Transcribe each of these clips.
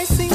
al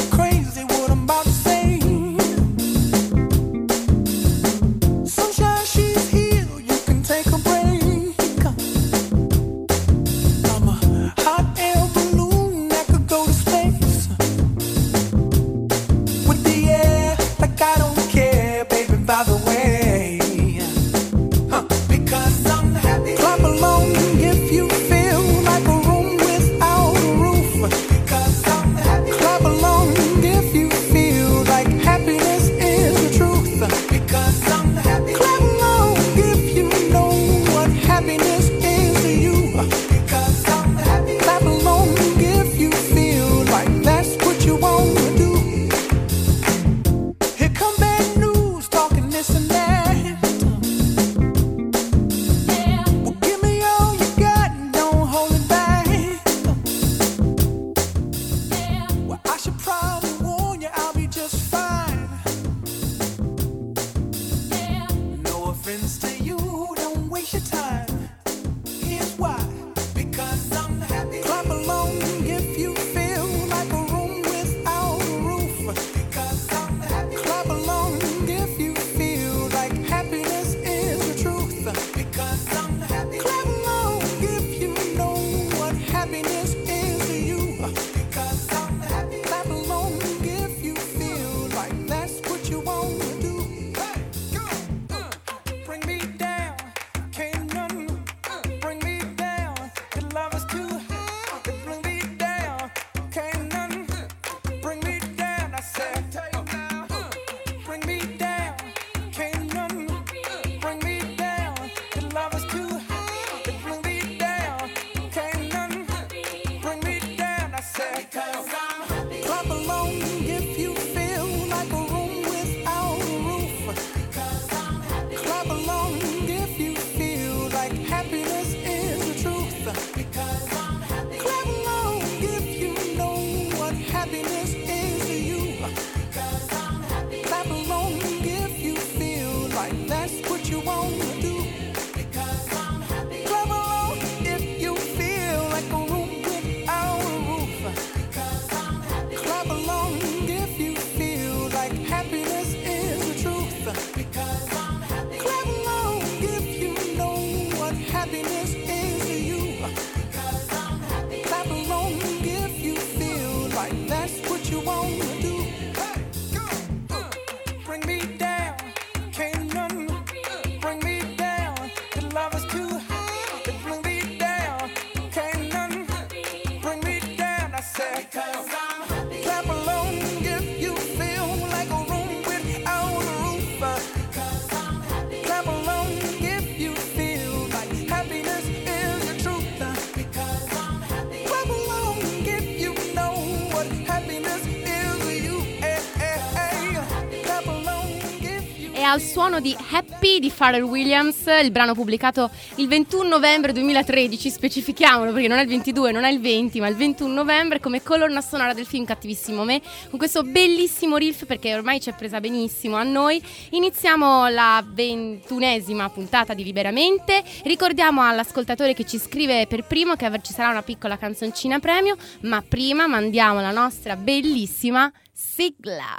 suono di Happy di Pharrell Williams, il brano pubblicato il 21 novembre 2013, specifichiamolo perché non è il 22, non è il 20, ma il 21 novembre come colonna sonora del film Cattivissimo Me, con questo bellissimo riff perché ormai ci è presa benissimo a noi. Iniziamo la ventunesima puntata di Liberamente, ricordiamo all'ascoltatore che ci scrive per primo che ci sarà una piccola canzoncina premio, ma prima mandiamo la nostra bellissima sigla.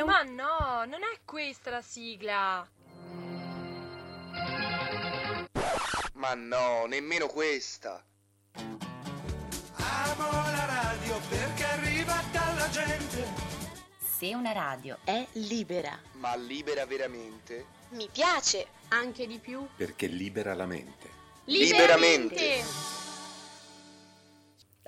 Un... Ma no, non è questa la sigla. Ma no, nemmeno questa. Amo la radio perché arriva dalla gente. Se una radio è libera. Ma libera veramente? Mi piace. Anche di più. Perché libera la mente. Liberamente. Liberamente.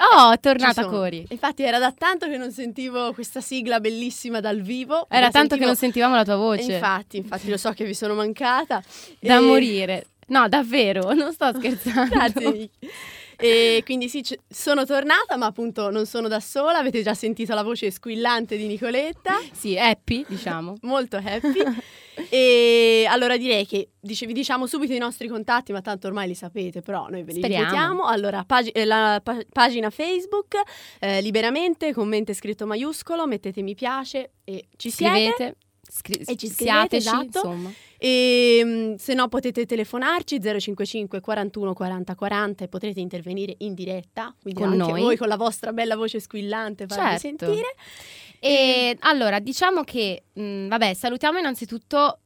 Oh, è tornata Cori. Infatti era da tanto che non sentivo questa sigla bellissima dal vivo. Era tanto sentivo... che non sentivamo la tua voce. Infatti, infatti lo so che vi sono mancata. Da e... morire. No, davvero, non sto scherzando. Grazie. E quindi sì, c- sono tornata, ma appunto non sono da sola. Avete già sentito la voce squillante di Nicoletta. Sì, happy, diciamo. Molto happy. e allora direi che dice, vi diciamo subito i nostri contatti, ma tanto ormai li sapete, però noi ve li Speriamo. ripetiamo. Allora, pag- eh, la pa- pagina Facebook, eh, liberamente, commento scritto maiuscolo, mettete mi piace e ci Scrivete. Scri- e ci scrivete, esatto. Insomma. E mm, se no potete telefonarci 055 41 40 40 e potrete intervenire in diretta, quindi Con anche noi. voi con la vostra bella voce squillante farvi Certo. sentire. E allora, diciamo che, mh, vabbè, salutiamo innanzitutto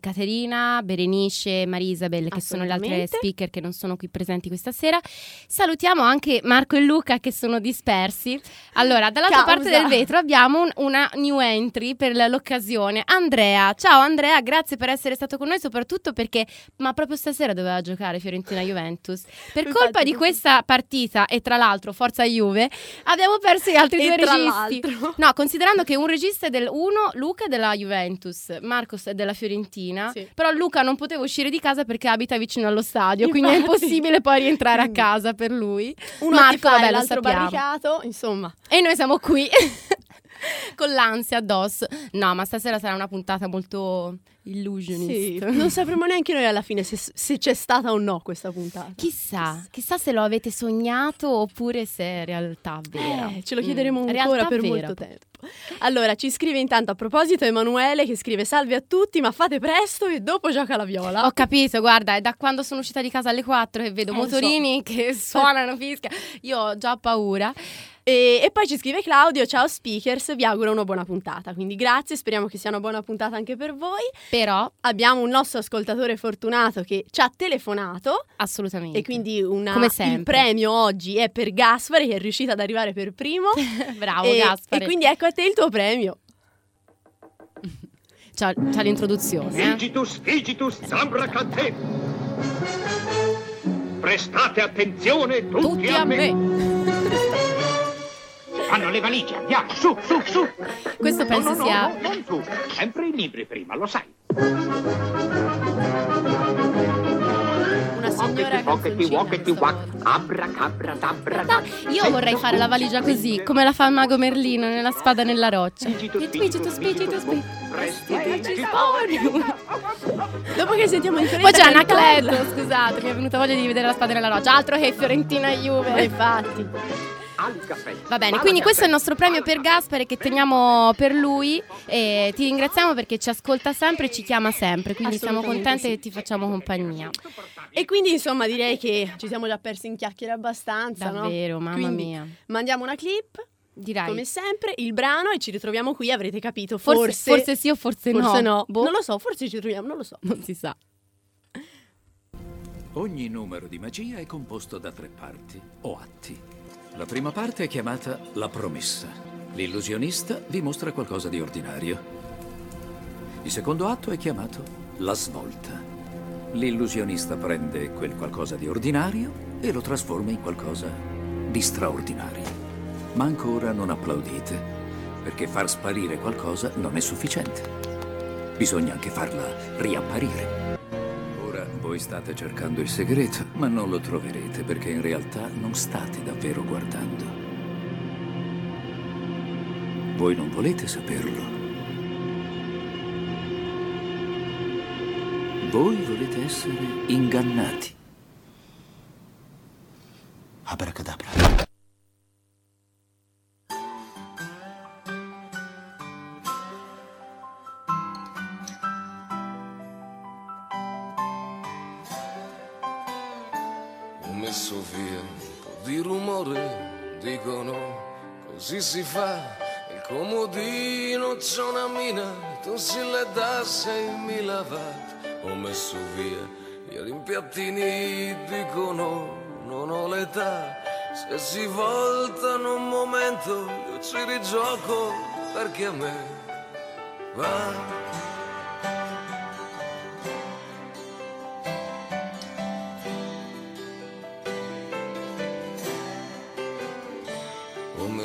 Caterina, Berenice, Maria Isabel, che sono le altre speaker che non sono qui presenti questa sera. Salutiamo anche Marco e Luca che sono dispersi. Allora, dall'altra Causa. parte del vetro abbiamo un- una new entry per l'occasione. Andrea, ciao Andrea, grazie per essere stato con noi, soprattutto perché, ma proprio stasera doveva giocare Fiorentina Juventus. Per Infatti, colpa di questa partita, e tra l'altro, forza Juve, abbiamo perso gli altri E due registi. l'altro. No, considerando che un regista è del uno, Luca è della Juventus, Marcos è della Fiorentina, Sì. però Luca non poteva uscire di casa perché abita vicino allo stadio, quindi è Infatti. impossibile poi rientrare a casa per lui. Uno Marco, vabbè, lo barricato, insomma. E noi siamo qui con l'ansia addosso. No, ma stasera sarà una puntata molto illusionist. Sì, non sapremo neanche noi alla fine se, se c'è stata o no questa puntata. Chissà, chissà se lo avete sognato oppure se è realtà vera. Eh, ce lo chiederemo Mm, ancora realtà per vera. molto tempo. Allora, ci scrive intanto a proposito Emanuele che scrive salve a tutti, ma fate presto e dopo gioca la viola. Ho capito, guarda, è da quando sono uscita di casa alle 4 che vedo Eh, lo so. motorini che suonano, fischia. Io ho già paura. E, e poi ci scrive Claudio, ciao speakers, vi auguro una buona puntata. Quindi grazie, speriamo che sia una buona puntata anche per voi. Però, Abbiamo un nostro ascoltatore fortunato che ci ha telefonato assolutamente. e quindi una- Come il premio oggi è per Gaspare che è riuscito ad arrivare per primo. Bravo, e, Gaspare. e quindi ecco a te il tuo premio. C'ha, c'ha l'introduzione. Eh? Digitus, digitus, zambracante. Prestate attenzione tutti, Tutti a me. Fanno le valigie, andiamo, su, su, su. Questo No, penso no, no, sia. no, non su. Sempre i libri prima, lo sai. Una signora Pockety, pockety, wack, volta. abracabra, dabra, Da- Io vorrei fare la valigia così, come la fa il mago Merlino nella spada nella roccia. Spicitus. Prestate Dopo che sentiamo Poi differenza c'è Anacleto, scusate, mi è venuta voglia di vedere la spada nella roccia. Altro che Fiorentina e Juve. infatti. Va bene, quindi questo è il nostro premio per Gaspare che teniamo per lui e ti ringraziamo perché ci ascolta sempre e ci chiama sempre, quindi siamo contenti sì. che ti facciamo compagnia. E quindi insomma direi che ci siamo già persi in chiacchiere abbastanza, no? Davvero, mamma Quindi mia. Mandiamo una clip, Direi. come sempre, il brano e ci ritroviamo qui, avrete capito, Forse, forse... forse sì o forse, forse no. no. Boh, Non lo so, forse ci troviamo, non lo so. non si sa. Ogni numero di magia è composto da tre parti o atti. La prima parte è chiamata la promessa. L'illusionista vi mostra qualcosa di ordinario. Il secondo atto è chiamato la svolta. L'illusionista prende quel qualcosa di ordinario e lo trasforma in qualcosa di straordinario. Ma ancora non applaudite, perché far sparire qualcosa non è sufficiente. Bisogna anche farla riapparire. Ora voi state cercando il segreto, ma non lo troverete perché in realtà non state davvero guardando. Voi non volete saperlo. Voi volete essere ingannati. Abracadabra. Via un po' di rumore, dicono così si fa. Il comodino c'è una mina, tu si le dà 6.000 watt. Ho messo via i rimpiattini, dicono non ho l'età. Se si voltano un momento, io ci rigioco perché a me va.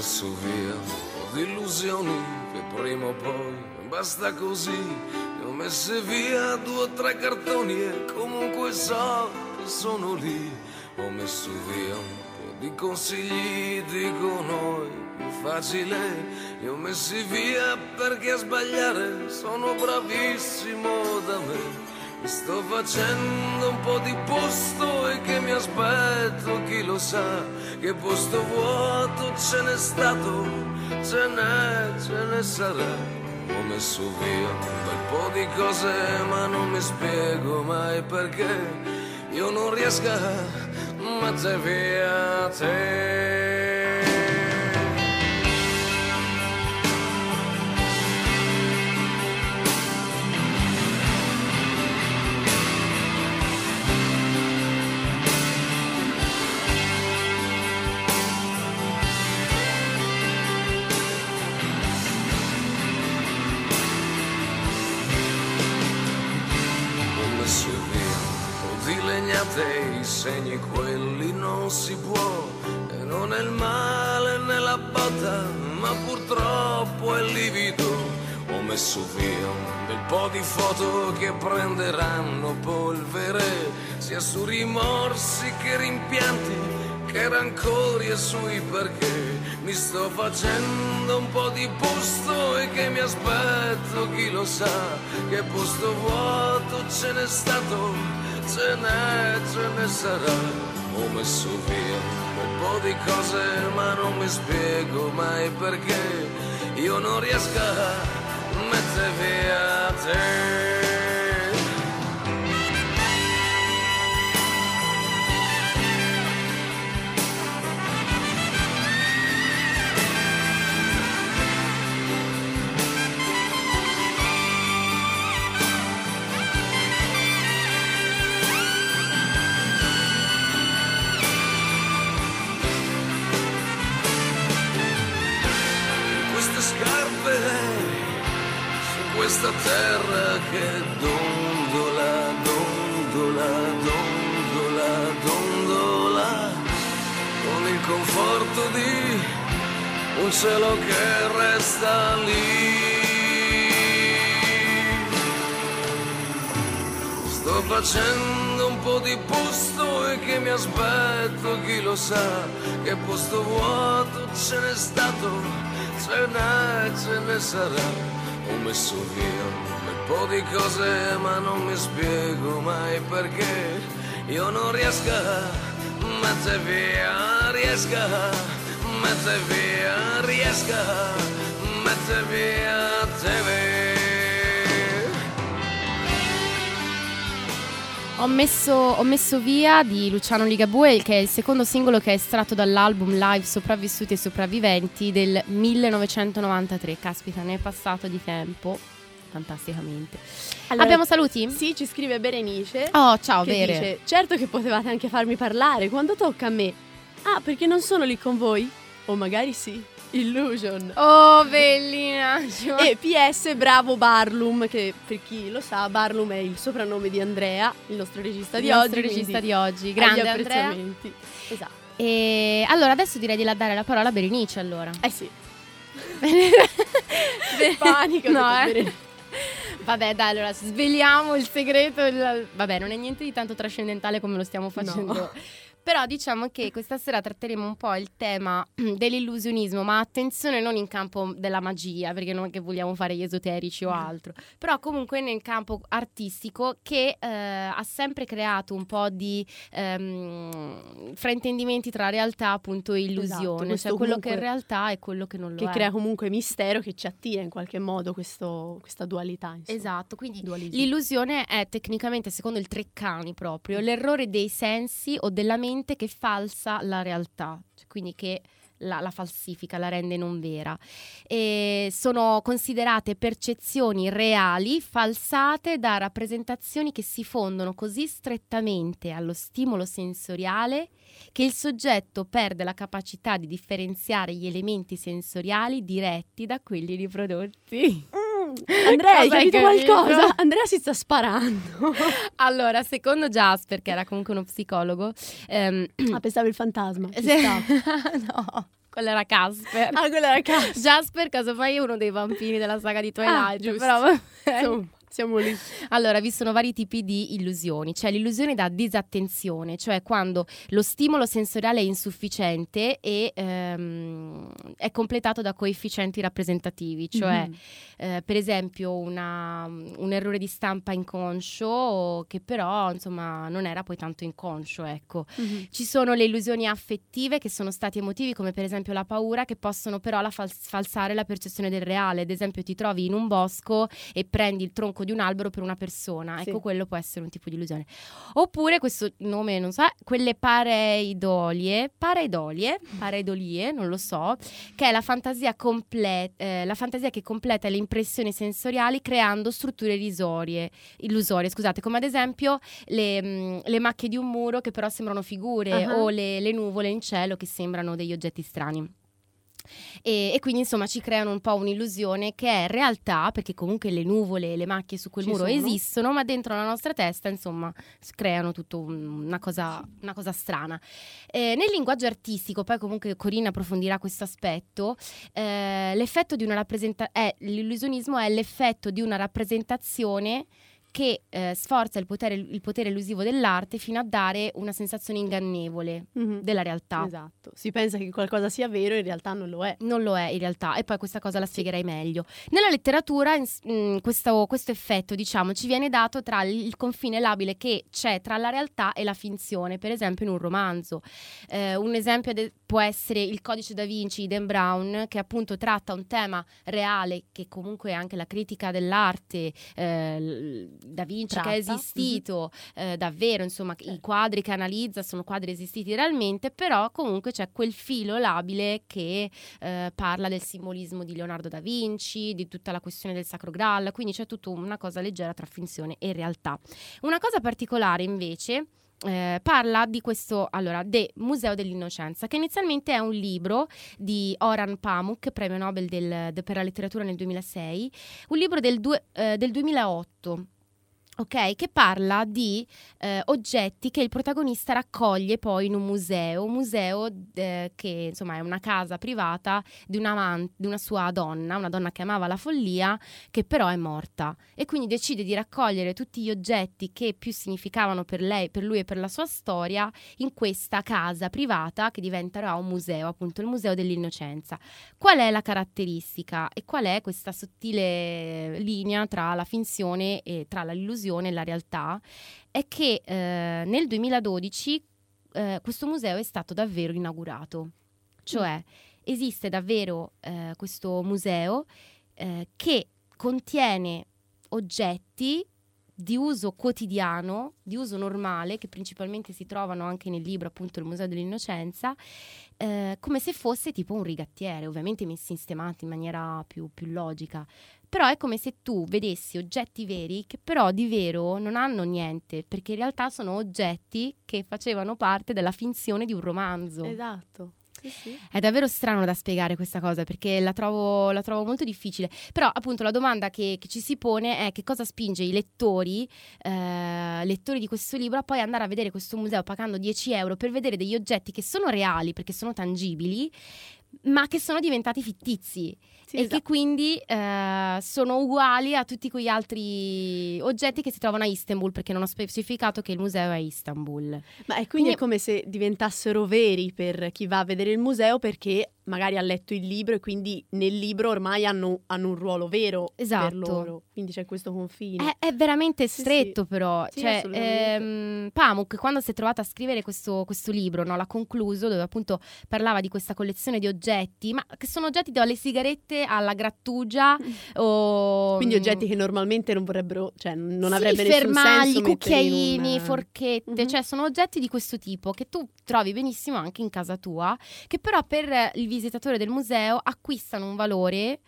Messo via un po' di illusioni che prima o poi basta così. Ne ho messe via due o tre cartoni e comunque so che sono lì. Ho messo via un po' di consigli, dicono è più facile. Li ho messi via perché a sbagliare sono bravissimo da me. Sto facendo un po' di posto e che mi aspetto, chi lo sa, che posto vuoto ce n'è stato, ce n'è, ce ne sarà. ho messo via un bel po' di cose ma non mi spiego mai perché io non riesco a mettere via te. Legnate, i segni quelli non si può, e non è il male nella botta, ma purtroppo è livido. Ho messo via un bel po' di foto che prenderanno polvere, sia su rimorsi che rimpianti, che rancori e sui perché. Mi sto facendo un po' di posto e che mi aspetto, chi lo sa, che posto vuoto ce n'è stato, ce n'è, ce ne sarà. Ho messo via un po' di cose ma non mi spiego mai perché io non riesco a mettere via te. Questa terra che dondola, dondola, dondola, dondola con il conforto di un cielo che resta lì. Sto facendo un po' di posto e che mi aspetto, chi lo sa, che posto vuoto ce n'è stato, ce n'è, ce ne sarà. Ho messo via un po' di cose ma non mi spiego mai perché io non riesco a mettere via, riesco a mettere via, riesco a mettere via te. Ho messo, ho messo via di Luciano Ligabue, che è il secondo singolo che è estratto dall'album live Sopravvissuti e Sopravviventi del 1993. Caspita, ne è passato di tempo. Fantasticamente. Allora, Abbiamo saluti? Sì, ci scrive Berenice. Oh, ciao, Bere. dice, certo che potevate anche farmi parlare quando tocca a me. Ah, perché non sono lì con voi? O magari sì. Illusion. Oh, bellina. E PS, bravo Barlum, che per chi lo sa, Barlum è il soprannome di Andrea, il nostro regista di Il nostro oggi. regista quindi di oggi. Grande Andrea. apprezzamenti. Esatto. E allora adesso direi di dare la parola a Berenice allora. Eh sì. Panico. No, eh. Vabbè, dai, allora sveliamo il segreto. il- Vabbè, non è niente di tanto trascendentale come lo stiamo facendo. No. Però diciamo che questa sera tratteremo un po' il tema dell'illusionismo, ma attenzione non in campo della magia, perché non è che vogliamo fare gli esoterici o altro, però comunque nel campo artistico che eh, ha sempre creato un po' di ehm, fraintendimenti tra realtà appunto e illusione, Esatto, cioè quello che è realtà e quello che non lo Che è. crea comunque mistero, che ci attira in qualche modo questo- questa dualità. Insomma. Esatto, quindi Dualismo. L'illusione è tecnicamente, secondo il Treccani proprio, l'errore dei sensi o della mente che falsa la realtà, cioè quindi che la, la falsifica, la rende non vera. E sono considerate percezioni reali falsate da rappresentazioni che si fondono così strettamente allo stimolo sensoriale che il soggetto perde la capacità di differenziare gli elementi sensoriali diretti da quelli riprodotti. Andrea, hai capito capito? qualcosa? Andrea si sta sparando. Allora, secondo Jasper, che era comunque uno psicologo, ehm, ah, pensavo il fantasma. se- no, quello era Casper. Ah, quello era caso. Jasper, casomai, è uno dei vampiri della saga di Ah, Twilight. giusto. però. Insomma, Siamo lì. Allora, vi sono vari tipi di illusioni. C'è l'illusione da disattenzione, cioè quando lo stimolo sensoriale è insufficiente e ehm, è completato da coefficienti rappresentativi, cioè mm-hmm. eh, per esempio una, un errore di stampa inconscio che però insomma non era poi tanto inconscio, ecco. Mm-hmm. Ci sono le illusioni affettive che sono stati emotivi come per esempio la paura che possono però la fal- falsare la percezione del reale. Ad esempio ti trovi in un bosco e prendi il tronco di un albero per una persona. Sì. Ecco, quello può essere un tipo di illusione. Oppure questo nome, non so, quelle pareidolie, pareidolie, pareidolie, non lo so, che è la fantasia, comple- eh, la fantasia che completa le impressioni sensoriali creando strutture illusorie, illusorie scusate, come ad esempio le, mh, mm, le, macchie di un muro che però sembrano figure uh-huh. o le, le nuvole in cielo che sembrano degli oggetti strani. E, e, quindi insomma ci creano un po' un'illusione che è realtà, perché comunque le nuvole e le macchie su quel ci muro sono. esistono, ma dentro la nostra testa insomma creano tutta un, una, cosa, una cosa strana. Eh, nel linguaggio artistico, poi comunque Corina approfondirà questo aspetto, eh, l'effetto di una rappresentazione, l'illusionismo è l'effetto di una rappresentazione che eh, sforza il potere, il potere, elusivo dell'arte fino a dare una sensazione ingannevole mm-hmm. della realtà. Esatto, si pensa che qualcosa sia vero, in realtà non lo è. Non lo è in realtà, e poi questa cosa la spiegherai sì. meglio. Nella letteratura in, mh, mm, questo, questo, effetto, diciamo, ci viene dato tra il, il, confine labile che c'è tra la realtà e la finzione, per esempio in un romanzo. Eh, un esempio de- può essere Il codice da Vinci di Dan Brown, che appunto tratta un tema reale, che comunque è anche la critica dell'arte. Eh, da Vinci Tratta. che è esistito mm-hmm. eh, davvero, insomma, certo. i quadri che analizza sono quadri esistiti realmente, però comunque c'è quel filo labile che eh, parla del simbolismo di Leonardo da Vinci, di tutta la questione del Sacro Graal, quindi c'è tutta una cosa leggera tra finzione e realtà. Una cosa particolare invece eh, parla di questo, allora, De Museo dell'Innocenza, che inizialmente è un libro di Oran Pamuk, premio Nobel del, de, per la letteratura nel 2006, un libro del, due, eh, del 2008 Ok, che parla di eh, oggetti che il protagonista raccoglie poi in un museo, un museo eh, che insomma è una casa privata di una, man- di una, sua donna, una donna che amava la follia, che però è morta e quindi decide di raccogliere tutti gli oggetti che più significavano per lei, per lui e per la sua storia in questa casa privata che diventerà un museo, appunto il Museo dell'Innocenza. Qual è la caratteristica e qual è questa sottile linea tra la finzione e tra l'illusione? Illusione, la realtà, è che eh, nel 2012 eh, questo museo è stato davvero inaugurato. Cioè esiste davvero eh, questo museo eh, che contiene oggetti di uso quotidiano, di uso normale, che principalmente si trovano anche nel libro appunto Il Museo dell'Innocenza, eh, come se fosse tipo un rigattiere, ovviamente messi sistemati in maniera più, più logica. Però è come se tu vedessi oggetti veri che però di vero non hanno niente, perché in realtà sono oggetti che facevano parte della finzione di un romanzo. Esatto. È davvero strano da spiegare questa cosa perché la trovo, la trovo molto difficile. Però, appunto, la domanda che, che, ci si pone è che cosa spinge i lettori, eh, lettori di questo libro, a poi andare a vedere questo museo pagando 10 euro per vedere degli oggetti che sono reali perché sono tangibili, ma che sono diventati fittizi sì, e esatto. che quindi eh, sono uguali a tutti quegli altri oggetti che si trovano a Istanbul, perché non ho specificato che il museo è a Istanbul. Ma è quindi, quindi è come se diventassero veri per chi va a vedere il museo perché magari ha letto il libro e quindi nel libro ormai hanno, hanno un ruolo vero esatto. per loro. Quindi c'è questo confine. È, è veramente stretto, sì, però. Sì, cioè, ehm, Pamuk, quando si è trovata a scrivere questo, questo libro, no, l'ha concluso, dove appunto parlava di questa collezione di oggetti, ma che sono oggetti dalle sigarette alla grattugia. o, quindi oggetti che normalmente non vorrebbero, cioè non sì, avrebbe nessun fermagli, cucchiaini, una... forchette, mm-hmm. cioè sono oggetti di questo tipo che tu trovi benissimo anche in casa tua, che però per il visitatore del museo acquistano un valore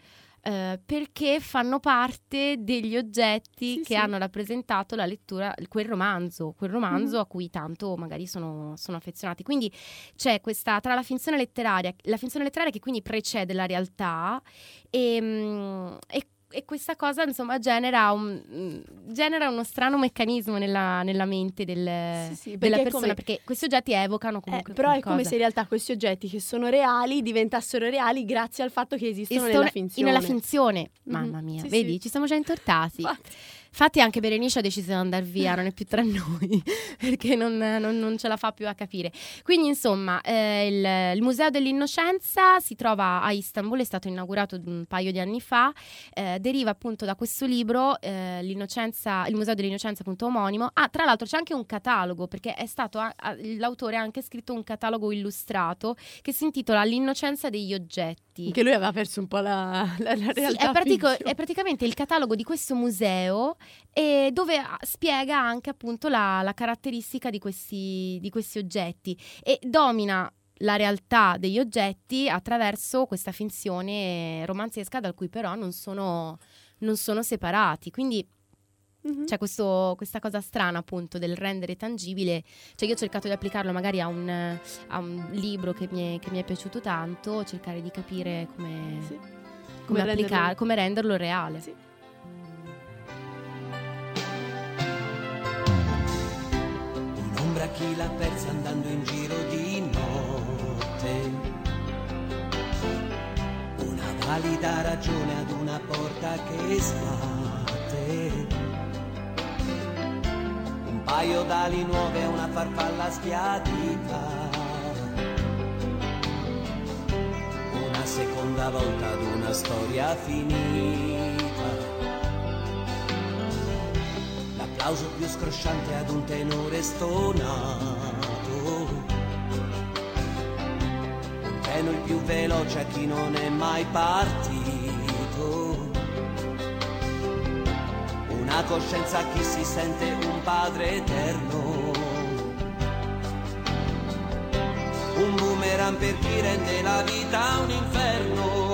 eh, perché fanno parte degli oggetti sì, che sì. hanno rappresentato la lettura, quel romanzo, quel romanzo mm. a cui tanto magari sono, sono, affezionati. Quindi c'è questa, tra la finzione letteraria, la finzione letteraria che quindi precede la realtà e, mm, e e questa cosa insomma genera, un, genera uno strano meccanismo nella, nella mente del, sì, sì, della persona come, perché questi oggetti evocano comunque eh, però qualcosa. è come se in realtà questi oggetti che sono reali diventassero reali grazie al fatto che esistono Esistono nella finzione nella finzione. mamma mia sì, vedi ci siamo già intortati. Infatti anche Berenice ha deciso di andare via, non è più tra noi, perché non, non, non, ce la fa più a capire. Quindi insomma, eh, il, il, Museo dell'Innocenza si trova a Istanbul, è stato inaugurato un paio di anni fa, eh, deriva appunto da questo libro, eh, il Museo dell'Innocenza appunto omonimo. Ah, tra l'altro c'è anche un catalogo, perché è stato, l'autore ha anche scritto un catalogo illustrato che si intitola L'innocenza degli oggetti. Che lui aveva perso un po' la, la, la realtà. Sì, è, pratico, è praticamente il catalogo di questo museo e dove ah, spiega anche appunto la, la caratteristica di questi, di questi oggetti e domina la realtà degli oggetti attraverso questa finzione romanzesca da cui però non sono, non sono separati. Quindi Mm-hmm. C'è questo, questa cosa strana appunto del rendere tangibile, cioè io ho cercato di applicarlo magari a un, a un libro che mi, è, che mi, è, piaciuto tanto, cercare di capire come, sì. come, come, renderlo... come renderlo reale. Sì. Un'ombra chi l'ha persa andando in giro di notte. Una valida ragione ad una porta che sbatte. Paio d'ali nuove e una farfalla schiadita. Una seconda volta ad una storia finita l'applauso più scrosciante ad un tenore stonato. Un treno il più veloce a chi non è mai partito. Una coscienza a chi si sente un padre eterno. Un boomerang per chi rende la vita un inferno.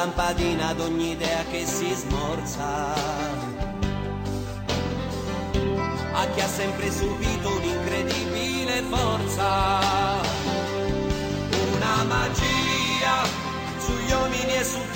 Lampadina ad ogni idea che si smorza. A chi ha sempre subito un'incredibile forza. Una magia sugli uomini e su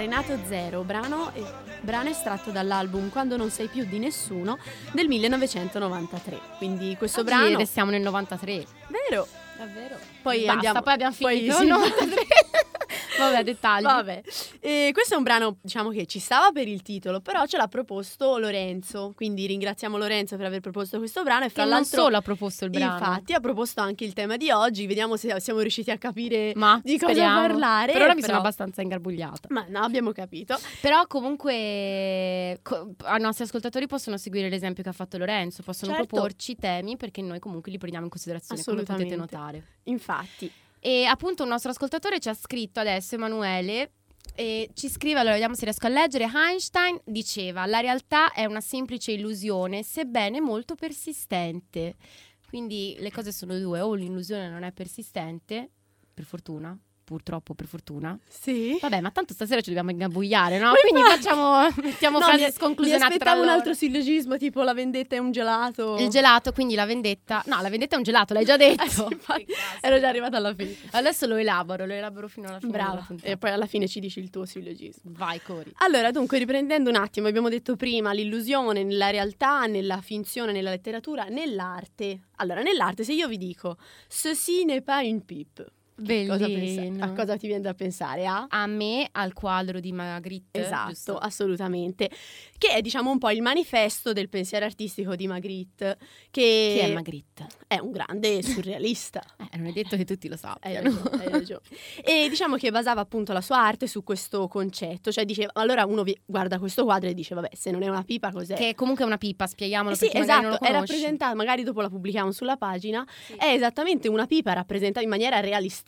Renato Zero, brano, brano estratto dall'album Quando non sei più di nessuno del 1993. Quindi questo Oggi brano... restiamo nel 93. Vero? Davvero? Poi Basta, andiamo... poi abbiamo finito. Poi, sì, 93. Vabbè, dettagli. Vabbè. E questo è un brano, diciamo che ci stava per il titolo, però ce l'ha proposto Lorenzo. Quindi ringraziamo Lorenzo per aver proposto questo brano. E fra che l'altro. non solo ha proposto il brano. Infatti, ha proposto anche il tema di oggi. Vediamo se siamo riusciti a capire Ma, di speriamo. cosa parlare. Per ora mi sono abbastanza ingarbugliata. Ma no, abbiamo capito. Però comunque co- i nostri ascoltatori possono seguire l'esempio che ha fatto Lorenzo, possono certo. proporci temi perché noi comunque li prendiamo in considerazione, come potete notare. Infatti. E appunto un nostro ascoltatore ci ha scritto adesso, Emanuele, e ci scrive, allora vediamo se riesco a leggere, Einstein diceva la realtà è una semplice illusione, sebbene molto persistente. Quindi le cose sono due, o l'illusione non è persistente, per fortuna, purtroppo, per fortuna. Sì. Vabbè, ma tanto stasera ci dobbiamo ingabugliare, no? Ma Quindi infatti- facciamo, mettiamo No, frasi mi- sconclusionate Mi aspettavo un altro sillogismo, tipo la vendetta è un gelato. Il gelato, quindi la vendetta. No, la vendetta è un gelato, l'hai già detto. Eh sì, infatti, ero già arrivata alla fine. Adesso lo elaboro, lo elaboro fino alla fine. Brava. E poi alla fine ci dici il tuo sillogismo. Vai, Cori. Allora, dunque, riprendendo un attimo, abbiamo detto prima l'illusione nella realtà, nella finzione, nella letteratura, nell'arte. Allora, nell'arte, se io vi dico ceci n'est pas une pipe, cosa pensa- a cosa ti viene da pensare? A? A me, al quadro di Magritte. Esatto, giusto? assolutamente. Che è, diciamo, un po' il manifesto del pensiero artistico di Magritte. Che Chi è Magritte? È un grande surrealista. Eh, non è detto che tutti lo Hai sappiano. ragione, hai ragione. E diciamo che basava appunto la sua arte su questo concetto, cioè diceva, allora uno vi- guarda questo quadro e dice, vabbè, se non è una pipa cos'è? Che comunque è una pipa, spieghiamolo Eh sì, esatto, non lo è rappresentata, magari dopo la pubblichiamo sulla pagina, è esattamente una pipa rappresentata in maniera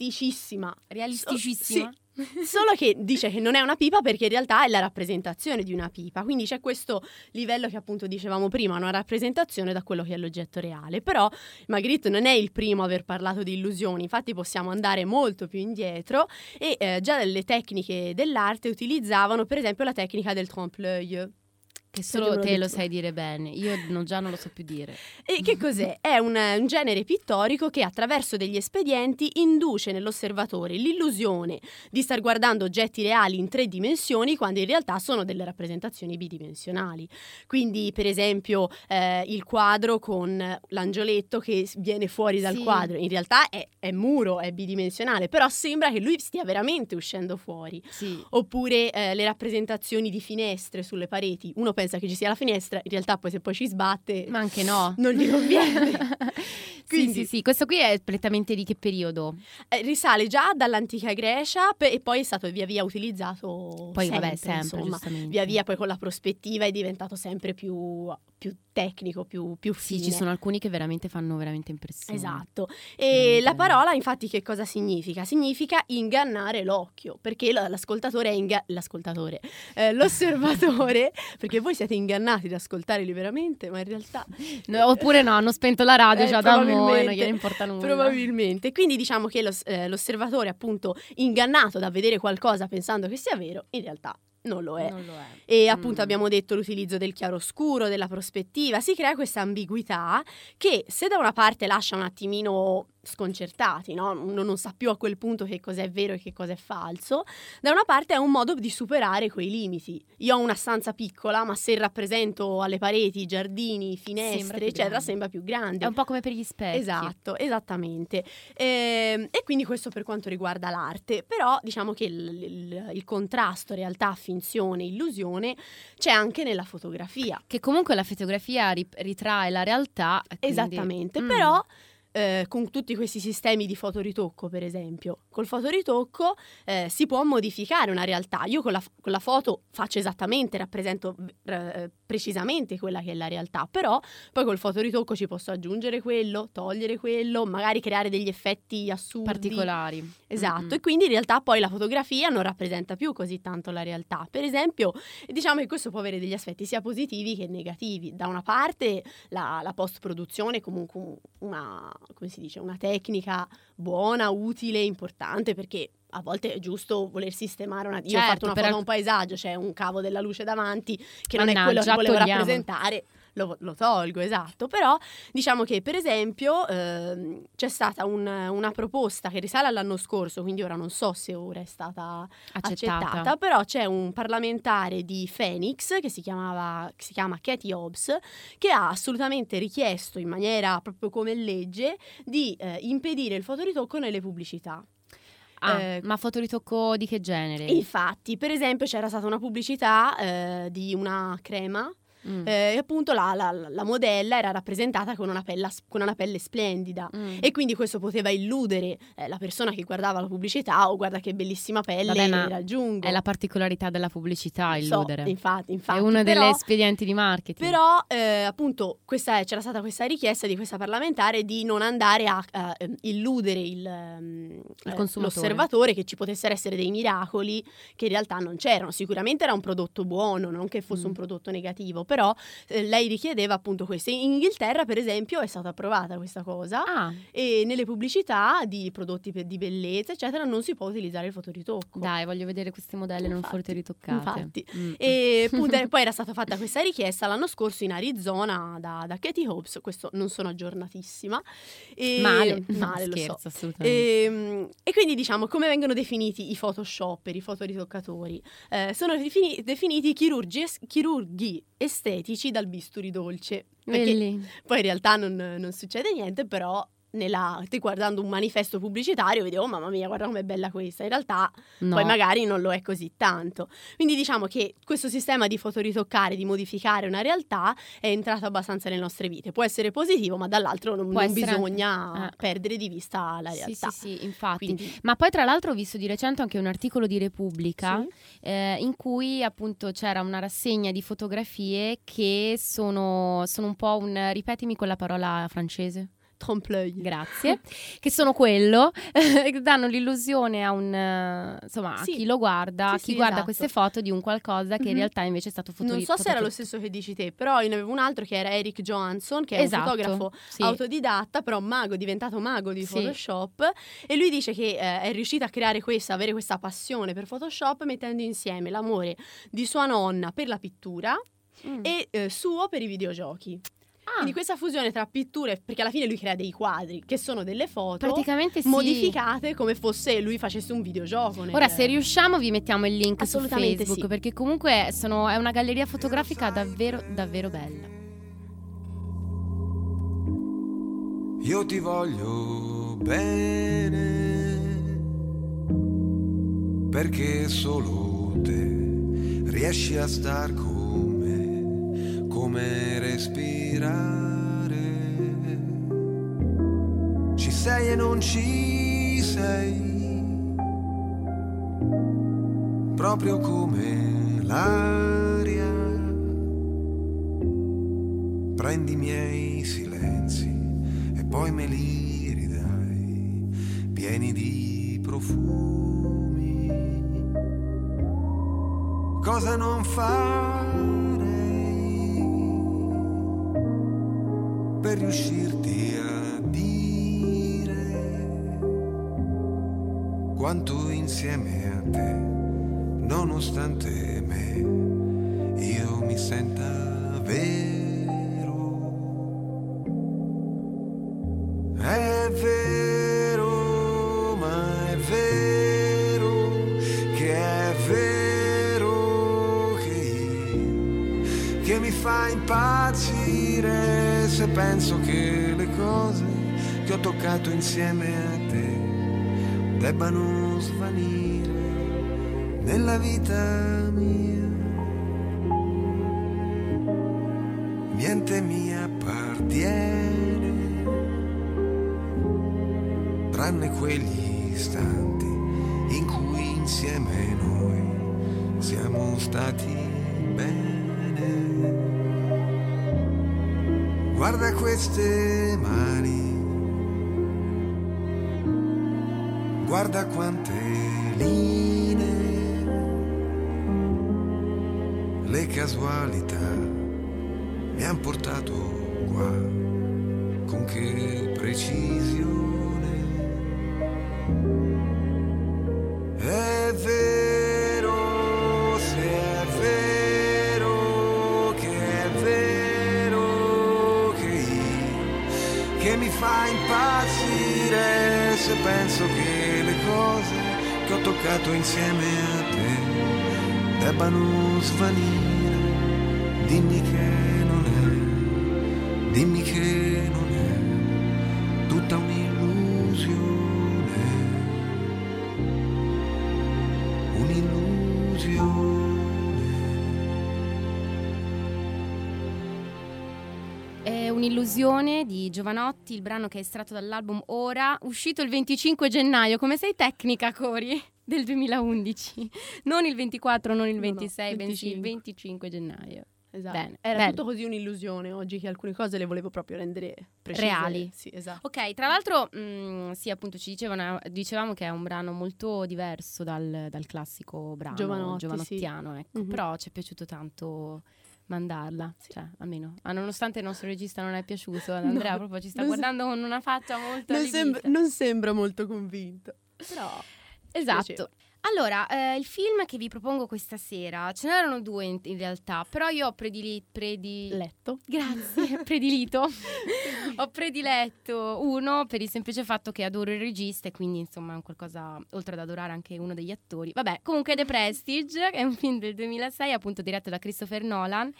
realisticissima. Realisticissima. Sì. Solo che dice che non è una pipa perché in realtà è la rappresentazione di una pipa, quindi c'è questo livello che appunto dicevamo prima, una rappresentazione da quello che è l'oggetto reale. Però Magritte non è il primo a aver parlato di illusioni, infatti possiamo andare molto più indietro e eh, già le tecniche dell'arte utilizzavano per esempio la tecnica del trompe-l'œil. Che Solo te lo sai dire bene. Io non- già non lo so più dire. E che cos'è? È un, un genere pittorico che attraverso degli espedienti induce nell'osservatore l'illusione di star guardando oggetti reali in tre dimensioni quando in realtà sono delle rappresentazioni bidimensionali. Quindi, per esempio, eh, il quadro con l'angioletto che viene fuori dal Sì. quadro, in realtà è, è muro, è bidimensionale, però sembra che lui stia veramente uscendo fuori. Sì. Oppure eh, le rappresentazioni di finestre sulle pareti. Uno pensa che ci sia la finestra, in realtà poi se poi ci sbatte Ma anche no. non gli conviene. sì, Quindi- sì, sì. Questo qui è prettamente di che periodo? Eh, risale già dall'antica Grecia pe- e poi è stato via via utilizzato Poi sempre, vabbè, sempre, insomma. Via via poi con la prospettiva è diventato sempre più, più tecnico, più, più Sì, fine. ci sono alcuni che veramente fanno veramente impressione. Esatto. E Veramente. la parola, infatti, che cosa significa? Significa ingannare l'occhio, perché l'ascoltatore è inga- l'ascoltatore, eh, l'osservatore, perché voi siete ingannati ad ascoltare liberamente, ma in realtà No, oppure no, hanno spento la radio Eh, già da noi, non probabilmente, gliene importa nulla. Probabilmente. Quindi diciamo che lo- eh, l'osservatore, appunto, ingannato da vedere qualcosa pensando che sia vero, in realtà non lo è. Non lo è. E appunto Mm. abbiamo detto l'utilizzo del chiaroscuro, della prospettiva, si crea questa ambiguità che se da una parte lascia un attimino sconcertati, no? uno non sa più a quel punto che cosa è vero e che cosa è falso, da una parte è un modo di superare quei limiti. Io ho una stanza piccola, ma se rappresento alle pareti, giardini, Sembra finestre, più eccetera, grande. sembra più grande. È un po' come per gli specchi. Esatto, esattamente. Ehm, e quindi questo per quanto riguarda l'arte, però diciamo che il, il- il contrasto realtà, finzione, illusione c'è anche nella fotografia. Che comunque la fotografia ri- ritrae la realtà. quindi- Esattamente, Mm. però eh, con tutti questi sistemi di fotoritocco, per esempio, col fotoritocco eh, si può modificare una realtà. Io con la, con la foto faccio esattamente, rappresento eh, precisamente quella che è la realtà, però poi col fotoritocco ci posso aggiungere quello, togliere quello, magari creare degli effetti assurdi. particolari. Esatto, Mm-mm. e quindi in realtà poi la fotografia non rappresenta più così tanto la realtà. Per esempio, diciamo che questo può avere degli aspetti sia positivi che negativi. Da una parte la, la post-produzione è comunque un- una, come si dice, una tecnica buona, utile, importante perché a volte è giusto voler sistemare una... Io ho Certo, fatto una per foto a al- un paesaggio, c'è un cavo della luce davanti che non è quello che Mannaggia, volevo togliamo. rappresentare. Lo, lo tolgo, esatto. Però diciamo che per esempio ehm, c'è stata un- una proposta che risale all'anno scorso, quindi ora non so se ora è stata Accettata. accettata, però c'è un parlamentare di Phoenix che si, chiamava, che si chiama Katie Hobbs che ha assolutamente richiesto in maniera proprio come legge di eh, impedire il fotoritocco nelle pubblicità. Ah, Eh, ma fotoritocco di che genere? Infatti, per esempio, c'era stata una pubblicità eh, di una crema Mm. eh, e appunto la, la- la modella era rappresentata con una, pella- con una pelle splendida. Mm. E quindi questo poteva illudere eh, la persona che guardava la pubblicità o guarda che bellissima pelle Vabbè, ma raggiungo. È la particolarità della pubblicità, So, illudere. infatti, infatti. è uno degli espedienti di marketing. Però, eh, appunto, questa- c'era stata questa richiesta di questa parlamentare di non andare a a, ehm, illudere il, ehm, eh, consumatore. l'osservatore che ci potessero essere dei miracoli che in realtà non c'erano. Sicuramente era un prodotto buono, non che fosse Mm. un prodotto negativo, però eh, lei richiedeva appunto questo. In Inghilterra, per esempio, è stata approvata questa cosa Ah, e nelle pubblicità di prodotti per- di bellezza, eccetera, non si può utilizzare il fotoritocco. dai, voglio vedere queste modelle non Infatti, forte ritoccate. infatti. Mm. E appunto, eh, poi era stata fatta questa richiesta l'anno scorso in Arizona da, da Katie Hopes, questo non sono aggiornatissima. E, Male, no, male lo so. scherzo, assolutamente. E, e quindi diciamo come vengono definiti i photoshopper, i fotoritoccatori? Eh, sono defini- definiti chirurgi, chirurghi estetici dal bisturi dolce. Perché Belli. poi in realtà non, non succede niente, però nella, guardando un manifesto pubblicitario vedi, oh mamma mia, guarda com'è bella questa. In realtà No. poi magari non lo è così tanto. Quindi diciamo che questo sistema di fotoritoccare, di modificare una realtà è entrato abbastanza nelle nostre vite. Può essere positivo, ma dall'altro non, non bisogna anche- eh. perdere di vista la Sì, realtà. sì, sì, infatti. Quindi- Ma poi tra l'altro ho visto di recente anche un articolo di Repubblica Sì. eh, in cui appunto c'era una rassegna di fotografie che sono, sono un po' un... ripetimi quella parola francese. Trompe-l'œil. Grazie, che sono quello, che danno l'illusione a un eh, insomma a Sì. chi lo guarda, a Sì, chi sì, guarda esatto. queste foto di un qualcosa che in Mhm. realtà invece è stato foto- Non so se era lo stesso che dici te, però io ne avevo un altro che era Eric Johansson, che è Esatto, un fotografo autodidatta, però mago, diventato mago di. Photoshop. E lui dice che eh, è riuscito a creare questa, avere questa passione per Photoshop mettendo insieme l'amore di sua nonna per la pittura Mm. e eh, suo per i videogiochi. Ah, Quindi questa fusione tra pitture, perché alla fine lui crea dei quadri che sono delle foto praticamente sì. modificate come fosse lui facesse un videogioco. nel- Ora, se riusciamo, vi mettiamo il link su Facebook sì. perché comunque sono- è una galleria fotografica davvero, davvero bella. Io ti voglio bene perché solo te riesci a star con come respirare. Ci sei e non ci sei, proprio come l'aria. Prendi i miei silenzi e poi me li ridai, pieni di profumi. Cosa non farei per riuscirti a dire quanto insieme a te, nonostante me, io mi senta vero. È vero, ma è vero che è vero che mi fa impazzire se penso che le cose che ho toccato insieme a te debbano svanire nella vita mia. Niente mi appartiene tranne quegli istanti in cui insieme noi siamo stati Guarda queste mani, guarda quante linee, le casualità mi han portato qua, con che precisione. Fa impazzire se penso che le cose che ho toccato insieme a te debbano svanire. Dimmi che non è, dimmi che È un'illusione di Giovanotti, il brano che è estratto dall'album Ora, uscito il 25 gennaio. Come sei tecnica, Cori? Del 2011. Non il 24, non il No, no, 26, bensì il 25. 25 gennaio. Esatto. Bene, Era bello. tutto così un'illusione oggi che alcune cose le volevo proprio rendere precise. Reali. Sì, esatto. Ok, tra l'altro, mh, sì, appunto, ci dicevano, dicevamo che è un brano molto diverso dal, dal classico brano Giovanotti, giovanottiano, ecco. Mhm. però ci è piaciuto tanto mandarla, cioè almeno, ah, nonostante il nostro regista non è piaciuto, ad Andrea no, proprio ci sta guardando sem- con una faccia molto non sembra, non sembra molto convinto, però esatto. Allora, eh, il film che vi propongo questa sera, ce n'erano due in, in realtà, però io ho predili- prediletto. Grazie, predilito. ho prediletto uno per il semplice fatto che adoro il regista e quindi insomma è un qualcosa, oltre ad adorare anche uno degli attori. Vabbè, comunque The Prestige, è un film del 2006 appunto diretto da Christopher Nolan.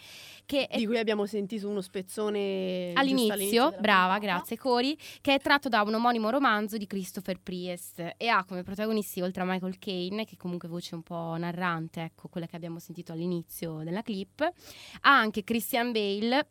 Che di cui abbiamo sentito uno spezzone all'inizio, all'inizio brava, grazie Cori, che è tratto da un omonimo romanzo di Christopher Priest e ha come protagonisti oltre a Michael Caine che comunque voce un po' narrante, ecco, quella che abbiamo sentito all'inizio della clip. Ha anche Christian Bale,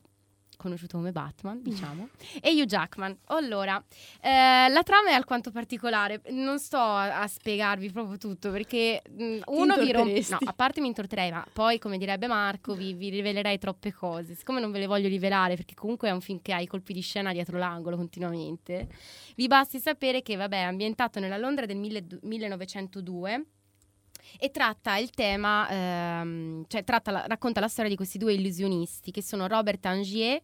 conosciuto come Batman, diciamo, e Hugh Jackman. Allora, eh, la trama è alquanto particolare, non sto a, a spiegarvi proprio tutto perché mh, mm, uno vi rompe, no, a parte mi intorterei, ma poi come direbbe Marco vi, vi, rivelerei troppe cose, siccome non ve le voglio rivelare perché comunque è un film che ha i colpi di scena dietro l'angolo continuamente, vi basti sapere che vabbè è ambientato nella Londra del mille, 1902 e tratta il tema, ehm, cioè la, racconta la storia di questi due illusionisti che sono Robert Angier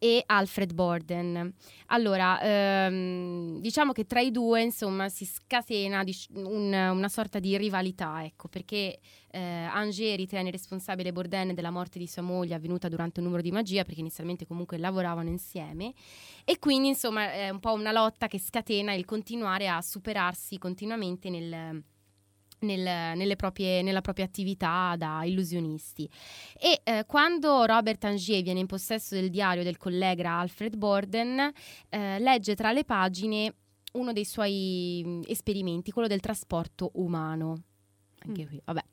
e Alfred Borden. Allora, ehm, diciamo che tra i due, insomma, si scatena un, una sorta di rivalità, ecco, perché eh, Angier ritiene responsabile Borden della morte di sua moglie avvenuta durante un numero di magia, perché inizialmente comunque lavoravano insieme, e quindi, insomma, è un po' una lotta che scatena il continuare a superarsi continuamente nel nel, proprie, nella propria attività da illusionisti. E eh, quando Robert Angier viene in possesso del diario del collega Alfred Borden, eh, legge tra le pagine uno dei suoi mh, esperimenti, quello del trasporto umano anche mm. qui, vabbè.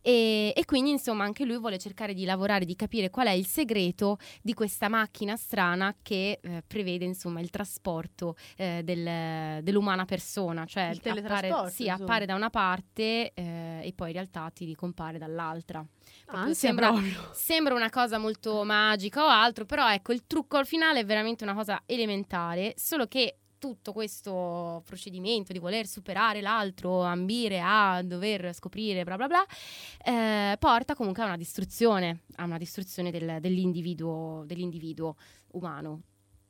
E, e, quindi, insomma, anche lui vuole cercare di lavorare, di capire qual è il segreto di questa macchina strana che eh, prevede, insomma, il trasporto eh, del, dell'umana persona. Cioè, il appare, sì, appare da una parte eh, e poi in realtà ti ricompare dall'altra. Sembra, sembra, una cosa molto magica o altro, però ecco, il trucco al finale è veramente una cosa elementare, solo che tutto questo procedimento di voler superare l'altro, ambire a dover scoprire, bla bla bla, eh, porta comunque a una distruzione, a una distruzione del, dell'individuo, dell'individuo umano.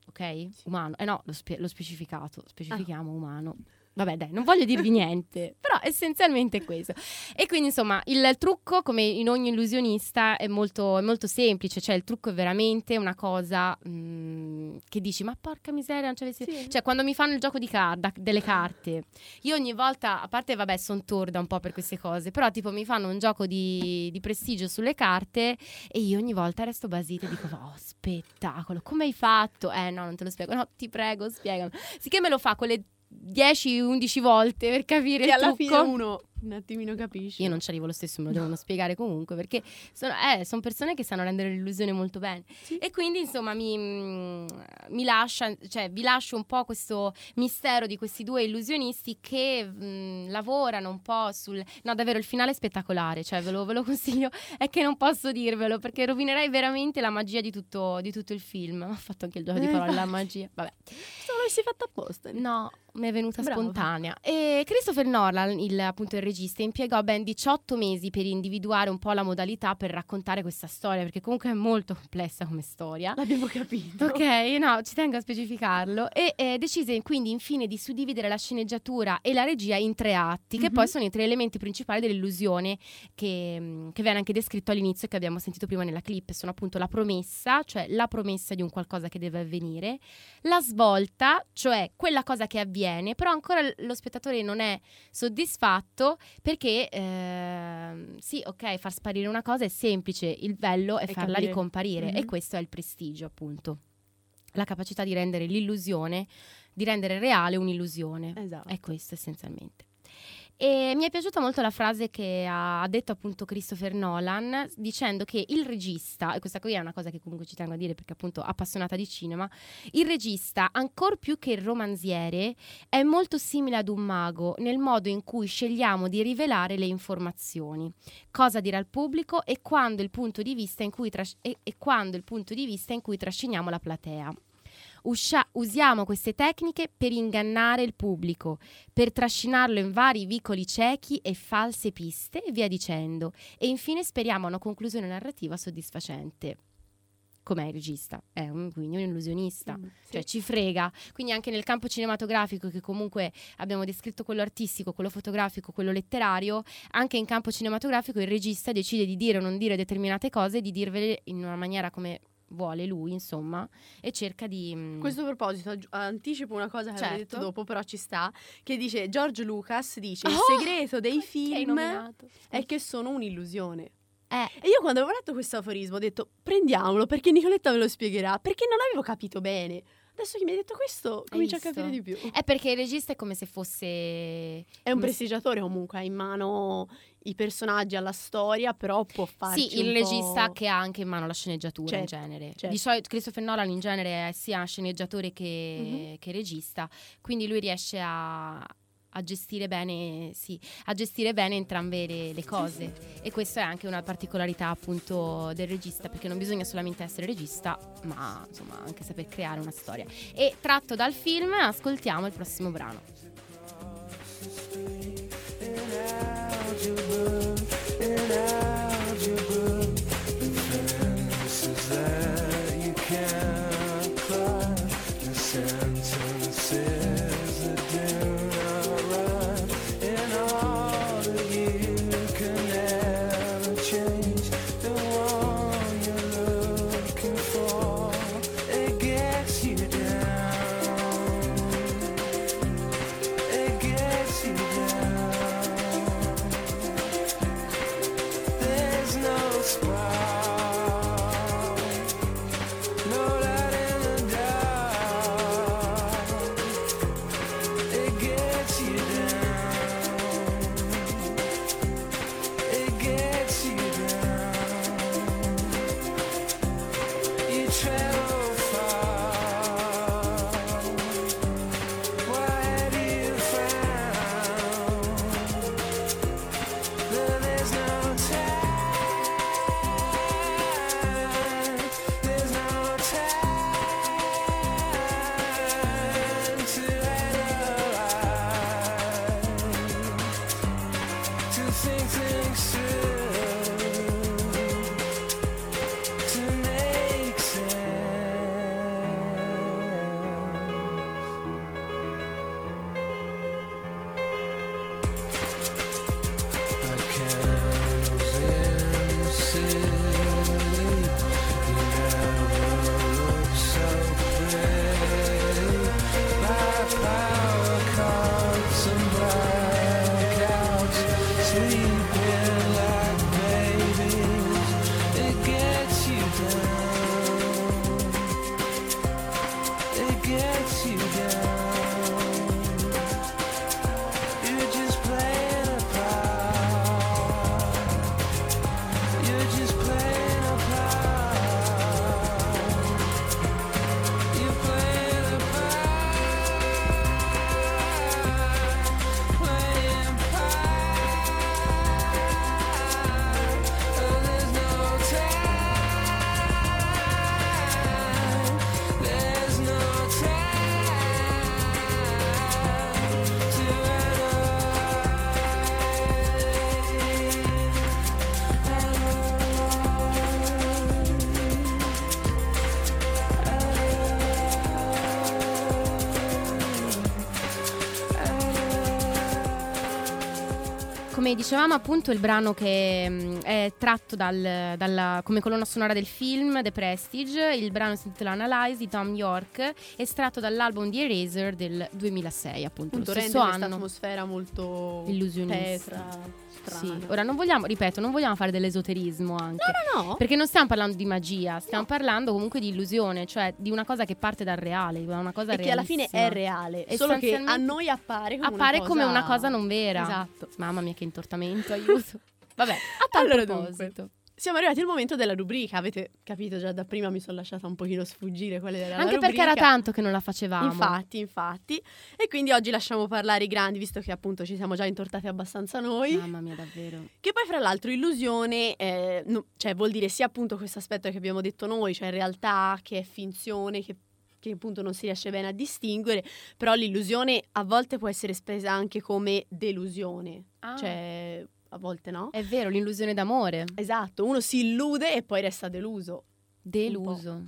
Ok? Sì. Umano. Eh no, l'ho, spe- l'ho specificato, specifichiamo ah. umano. Vabbè, dai, non voglio dirvi niente, però essenzialmente è questo. E quindi, insomma, il trucco, come in ogni illusionista, è molto, è molto semplice. Cioè, il trucco è veramente una cosa mh, mm, che dici, ma porca miseria, non c'avessi... Sì. Cioè, quando mi fanno il gioco di carta, delle carte, io ogni volta, a parte, vabbè, sono torda un po' per queste cose, però tipo mi fanno un gioco di, di prestigio sulle carte e io ogni volta resto basita e dico, oh, spettacolo, come hai fatto? Eh, no, non te lo spiego. No, ti prego, spiegami. Sicché me lo fa con le 10-11 volte per capire e il alla trucco. fine uno un attimino capisci. Io non ci arrivo lo stesso, me lo devono spiegare comunque, perché sono, eh, sono, persone che sanno rendere l'illusione molto bene. Sì. E quindi, insomma, mi, mm, mi, lascia, cioè, vi lascio un po' questo mistero di questi due illusionisti che mh, mm, lavorano un po' sul... No, davvero, il finale è spettacolare, cioè, ve lo, ve lo consiglio, è che non posso dirvelo, perché rovinerei veramente la magia di tutto, di tutto il film. Ho fatto anche il gioco di parole, la magia. Vabbè. Se l'avessi fatto apposta. No, mi è venuta Brava. spontanea. E Christopher Nolan, il, appunto il regista, impiegò ben 18 mesi per individuare un po' la modalità per raccontare questa storia, perché comunque è molto complessa come storia. L'abbiamo capito. Ok, no, ci tengo a specificarlo. E eh, decise quindi infine di suddividere la sceneggiatura e la regia in tre atti, mm-hmm. che poi mhm. sono i tre elementi principali dell'illusione che, che viene anche descritto all'inizio e che abbiamo sentito prima nella clip. Sono appunto la promessa, cioè la promessa di un qualcosa che deve avvenire, la svolta, cioè quella cosa che avviene avviene, però ancora lo spettatore non è soddisfatto perché eh, sì, ok, far sparire una cosa è semplice, il bello è e farla capire. ricomparire mm-hmm. e questo è il prestigio, appunto. La capacità di rendere l'illusione, di rendere reale un'illusione. Esatto. È questo essenzialmente. E mi è piaciuta molto la frase che ha detto appunto Christopher Nolan dicendo che il regista, e questa qui è una cosa che comunque ci tengo a dire perché appunto appassionata di cinema, il regista, ancor più che il romanziere, è molto simile ad un mago nel modo in cui scegliamo di rivelare le informazioni, cosa dire al pubblico e quando il punto di vista in cui, tras- e, e quando il punto di vista in cui trasciniamo la platea. Uscia- usiamo queste tecniche per ingannare il pubblico, per trascinarlo in vari vicoli ciechi e false piste e via dicendo. E infine speriamo a una conclusione narrativa soddisfacente. Com'è il regista? È un, quindi un illusionista, Mm, sì. cioè ci frega. Quindi anche nel campo cinematografico, che comunque abbiamo descritto quello artistico, quello fotografico, quello letterario, anche in campo cinematografico il regista decide di dire o non dire determinate cose, di dirvele in una maniera come vuole lui, insomma, e cerca di... mm, A questo proposito aggi- anticipo una cosa che Certo. detto dopo, però ci sta, che dice George Lucas dice il Oh! segreto dei film è che sono un'illusione. Eh, E io quando avevo letto questo aforismo ho detto prendiamolo perché Nicoletta me lo spiegherà, perché non avevo capito bene. Adesso che mi hai detto questo comincio a capire di più. è perché il regista è come se fosse... È un prestigiatore comunque, ha in mano i personaggi alla storia, però può farci Sì, il regista po'- che ha anche in mano la sceneggiatura in Certo, genere. certo. Di solito Christopher Nolan in genere è sia sceneggiatore che, Mhm. che regista, quindi lui riesce a, a gestire bene, sì, a gestire bene entrambe le, le cose. E questa è anche una particolarità appunto del regista, perché non bisogna solamente essere regista, ma insomma anche saper creare una storia. E tratto dal film ascoltiamo il prossimo brano. Sentences dicevamo appunto il brano che mm, è tratto dal- dalla- come colonna sonora del film The Prestige, il brano si intitola Analyze di Tom York, estratto dall'album The Eraser del 2006 appunto, appunto lo stesso anno. atmosfera molto Illusionista. tetra, strana. Sì. Ora non vogliamo, ripeto, non vogliamo fare dell'esoterismo anche. No, no, no. Perché non stiamo parlando di magia, stiamo parlando comunque di illusione, cioè di una cosa che parte dal reale, da una cosa e che alla fine è reale, solo che a noi appare come appare una come cosa... una cosa non vera. Esatto. Mamma mia che intortamento, aiuto. Vabbè, a tal Allora, proposito. dunque, Siamo arrivati al momento della rubrica, avete capito già da prima mi sono lasciata un pochino sfuggire qual era Anche perché era tanto che non la facevamo. Infatti, infatti. E quindi oggi lasciamo parlare i grandi, visto che appunto ci siamo già intortati abbastanza noi. Mamma mia, davvero. Che poi, fra l'altro, illusione, eh, no- cioè vuol dire sia appunto questo aspetto che abbiamo detto noi, cioè realtà, che è finzione, che che appunto non si riesce bene a distinguere, però l'illusione a volte può essere spesa anche come delusione, Ah. cioè a volte no. È vero, l'illusione d'amore. Esatto, uno si illude e poi resta deluso. Deluso.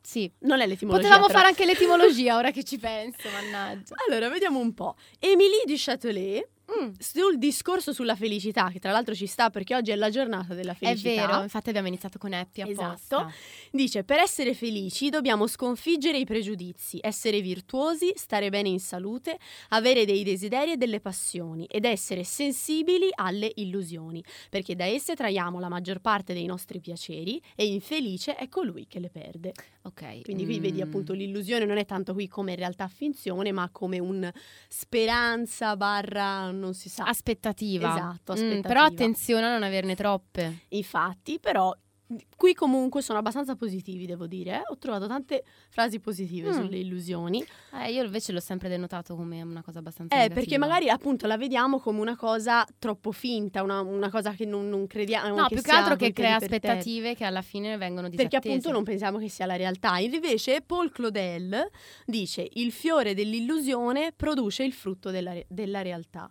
Sì. Non è l'etimologia. Potevamo però. fare anche l'etimologia ora che ci penso, mannaggia. Allora, vediamo un po'. Émilie du Châtelet Mm. sul discorso sulla felicità, che tra l'altro ci sta perché oggi è la giornata della È felicità. vero, infatti abbiamo iniziato con Happy apposta. Esatto. Dice: Per essere felici dobbiamo sconfiggere i pregiudizi, essere virtuosi, stare bene in salute, avere dei desideri e delle passioni ed essere sensibili alle illusioni, perché da esse traiamo la maggior parte dei nostri piaceri e infelice è colui che le perde. Ok. Quindi qui mm. vedi appunto l'illusione non è tanto qui come in realtà finzione, ma come un speranza barra non si sa. Aspettativa. Esatto, Mm, aspettativa. però attenzione a non averne troppe. Infatti, però qui comunque sono abbastanza positivi, devo dire. Ho trovato tante frasi positive Mm. sulle illusioni. Eh, io invece l'ho sempre denotato come una cosa abbastanza Eh, negativa. perché magari appunto la vediamo come una cosa troppo finta, una, una cosa che non, non crediamo. No, che più che altro che crea aspettative che alla fine vengono Perché disattese. appunto non pensiamo che sia la realtà. Invece Paul Claudel dice il fiore dell'illusione produce il frutto della, re- della realtà.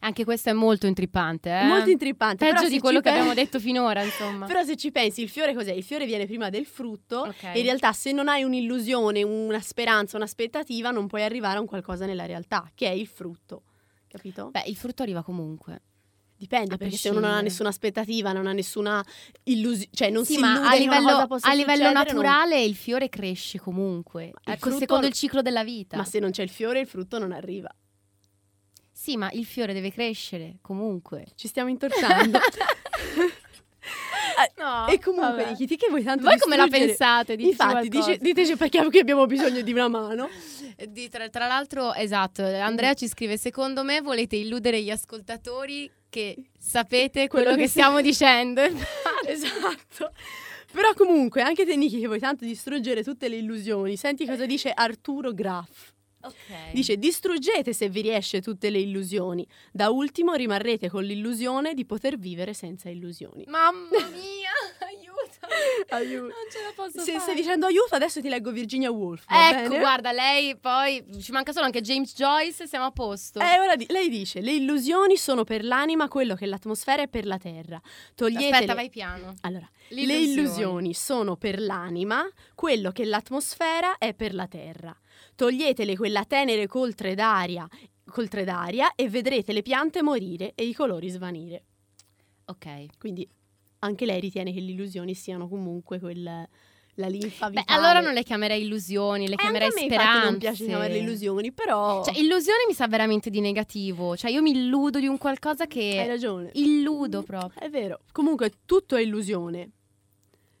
Anche questo è molto intrippante, eh? Molto intrippante. Peggio di quello che abbiamo detto finora, insomma. Però se ci pensi, il fiore cos'è? Il fiore viene prima del frutto Ok. e in realtà se non hai un'illusione, una speranza, un'aspettativa, non puoi arrivare a un qualcosa nella realtà, che è il frutto. Capito? Beh, il frutto arriva comunque. Dipende, perché se uno non ha nessuna aspettativa, non ha nessuna illusione, cioè non sì, si ma a livello, a livello succedere, non- naturale il fiore cresce comunque. il Ecco, frutto secondo il ciclo della vita. Ma se non c'è il fiore, il frutto non arriva. Sì, ma il fiore deve crescere comunque. Ci stiamo intortando. No, e comunque, vabbè. Nikiti, che vuoi tanto Voi come la distruggere? pensate? Infatti, dice- diteci perché abbiamo bisogno di una mano. Eh, Di- tra, tra l'altro, esatto, Andrea ci scrive: Secondo me volete illudere gli ascoltatori che sapete quello, Quello che, che si- stiamo dicendo. esatto. Però comunque, anche te Niki che vuoi tanto distruggere tutte le illusioni, senti cosa dice Arturo Graff. Dice distruggete se vi riesce tutte le illusioni. Da ultimo rimarrete con l'illusione di poter vivere senza illusioni. Mamma mia, aiuto. Aiuto. Non ce la posso Se fare. stai dicendo aiuto, adesso ti leggo Virginia Woolf. Ecco, bene? guarda, lei poi ci manca solo anche James Joyce, siamo a posto. Eh, ora di- lei dice: Le illusioni sono per l'anima quello che l'atmosfera è per la terra. Toglietele. Aspetta, vai piano. Allora, Le illusioni sono per l'anima quello che l'atmosfera è per la terra. Toglietele quella tenere coltre d'aria, coltre d'aria e vedrete le piante morire e i colori svanire. Ok. Quindi anche lei ritiene che le illusioni siano comunque quel, la linfa Beh, vitale. allora non le chiamerei illusioni, le Eh, chiamerei anche a me speranze. non piace chiamarle illusioni, però Cioè, illusione mi sa veramente di negativo. Cioè, io mi illudo di un qualcosa che. hai ragione. Illudo proprio. È vero. Comunque tutto è illusione.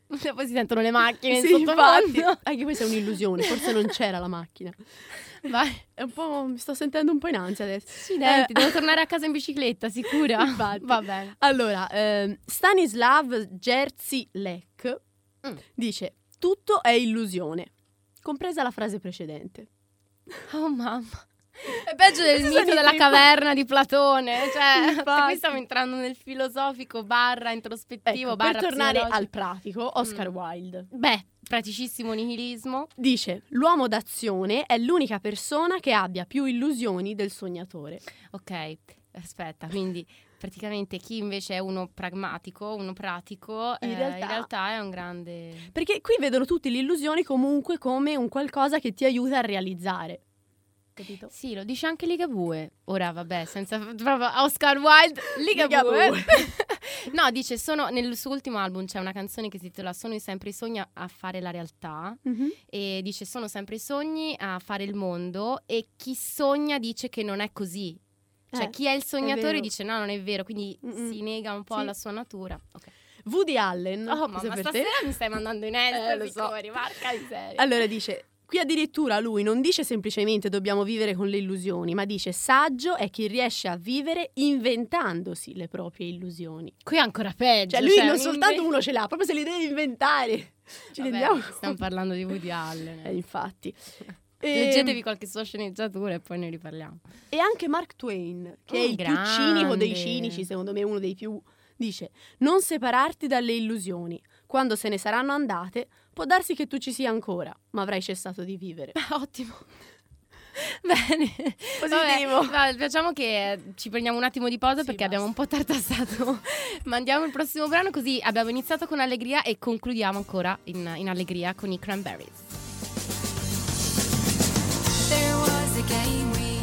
Poi si sentono le macchine Sì, in infatti. Anche questa è un'illusione, forse non c'era la macchina. Vai. È un po'. mi sto sentendo un po' in ansia adesso. Accidenti, Eh, devo tornare a casa in bicicletta, sicura? Infatti. Va bene. Allora, ehm, Stanislav Jerzy Lek Mm. dice: Tutto è illusione, compresa la frase precedente. Oh mamma. È peggio del mito della caverna di Platone. Cioè, qui stiamo entrando nel filosofico barra introspettivo Ecco, barra per tornare al pratico, Oscar Mm. Wilde Beh, praticissimo nihilismo. dice: L'uomo d'azione è l'unica persona che abbia più illusioni del sognatore. Ok, aspetta, quindi praticamente chi invece è uno pragmatico, uno pratico, In eh, realtà- in realtà è un grande... Perché qui vedono tutti le illusioni comunque come un qualcosa che ti aiuta a realizzare. Capito? Sì, lo dice anche Ligabue. Ora, vabbè, senza proprio Oscar Wilde, Ligabue. Ligabue. no, dice, sono, nel suo ultimo album c'è una canzone che si intitola Sono sempre i sogni a- fare la realtà e dice sono sempre i sogni a fare il mondo e chi sogna dice che non è così. Cioè Eh, chi è il sognatore vero. dice no, non è vero, quindi Mm-mm. si nega un po' Sì. alla sua natura. Ok. Woody Allen. Oh, mamma, è stasera te. mi stai mandando in Eh, estero, lo so. Picori, porca miseria. Allora dice, qui addirittura lui non dice semplicemente dobbiamo vivere con le illusioni, ma dice saggio è chi riesce a vivere inventandosi le proprie illusioni. Qui è ancora peggio. Cioè lui non un soltanto inve- uno ce l'ha, proprio se li deve inventare. Ci Vabbè, rendiamo Stiamo parlando di Woody Allen. Eh, infatti. Leggetevi qualche sua sceneggiatura e poi ne riparliamo. e anche Mark Twain, che è Mm, il grande. più cinico dei cinici, secondo me uno dei più, dice non separarti dalle illusioni. Quando se ne saranno andate, può darsi che tu ci sia ancora, ma avrai cessato di vivere. Ottimo. Bene, Positivo. Vabbè, facciamo che ci prendiamo un attimo di pausa Sì, perché basta. abbiamo un po' tartassato. Mandiamo il prossimo brano così abbiamo iniziato con allegria e concludiamo ancora in, in allegria con i Cranberries. There was a game we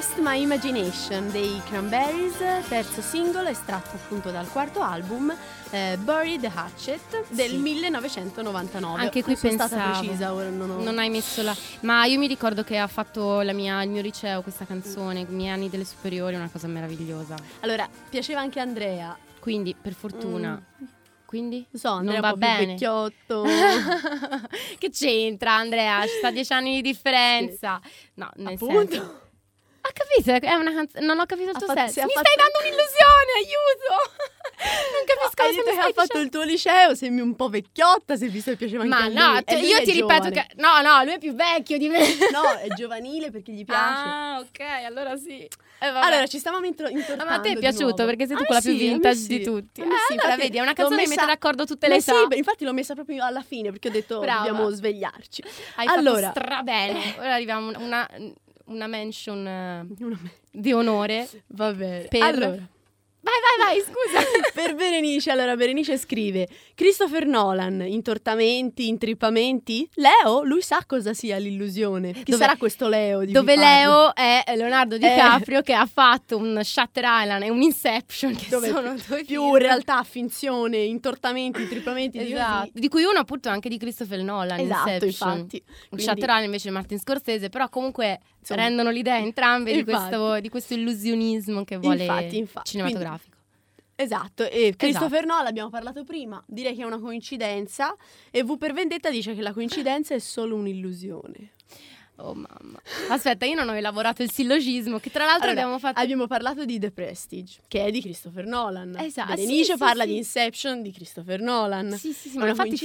Just My Imagination dei Cranberries, terzo singolo estratto appunto dal quarto album eh, Bury the Hatchet del Sì. 1999. Anche qui Non pensavo. stata precisa, ora non ho... Non hai messo la. Ma io mi ricordo che ha fatto la mia- il mio liceo questa canzone, i miei anni delle superiori, una cosa meravigliosa. Allora, piaceva anche Andrea. Quindi, per fortuna. Quindi? Non so, Andrea non un va bene. vecchiotto. che c'entra, Andrea? Ci sta dieci anni di differenza. No, nel Appunto. senso. Ha capito? È una canzone. Non ho capito il tuo fatto- senso. Mi fatto- stai dando un'illusione, aiuto! non capisco Hai cosa mi stai ha fatto il tuo liceo, sembri un po' vecchiotta, se visto che piaceva anche Ma lui. no, E te- lui io ti ripeto giovane. che. No, no, lui è più vecchio di me. No, è giovanile perché gli piace. Ah, ok, allora sì. Eh. Allora, ci stavamo intro- No, intortando ma a te è piaciuto perché sei tu A me quella più sì, me vintage sì. di tutti. A Eh, sì, allora vedi, è una canzone che mette d'accordo tutte le sì, età. beh, infatti l'ho messa proprio alla fine perché ho detto Brava. dobbiamo svegliarci. Hai allora, fatto strabene. Ora arriviamo a una, una mention eh, Una me- di onore. va bene. Per- Allora, Vai, vai, vai, scusa. per Berenice, allora Berenice scrive Christopher Nolan, intortamenti, intrippamenti? Leo, lui sa cosa sia l'illusione. Chi Dove- sarà questo Leo di Dove? Leo è Leonardo DiCaprio che ha fatto un Shutter Island e un Inception che Dove sono due più film. realtà, finzione, intortamenti, intrippamenti di Esatto. Di cui uno appunto anche di Christopher Nolan, Esatto, Inception. infatti. Un Quindi- Shutter Island invece di Martin Scorsese, però comunque Insomma. rendono l'idea entrambe di questo, di questo illusionismo che vuole Infatti, infatti. cinematografico. Esatto, e Christopher Nolan abbiamo parlato prima, direi che è una coincidenza e V per Vendetta dice che la coincidenza è solo un'illusione. Oh mamma. Aspetta, io non ho elaborato il sillogismo, che tra l'altro Allora, abbiamo fatto... abbiamo parlato di The Prestige, che è di Christopher Nolan. Esatto, Berenice sì, parla sì. di Inception di Christopher Nolan. Sì, sì, sì, ma infatti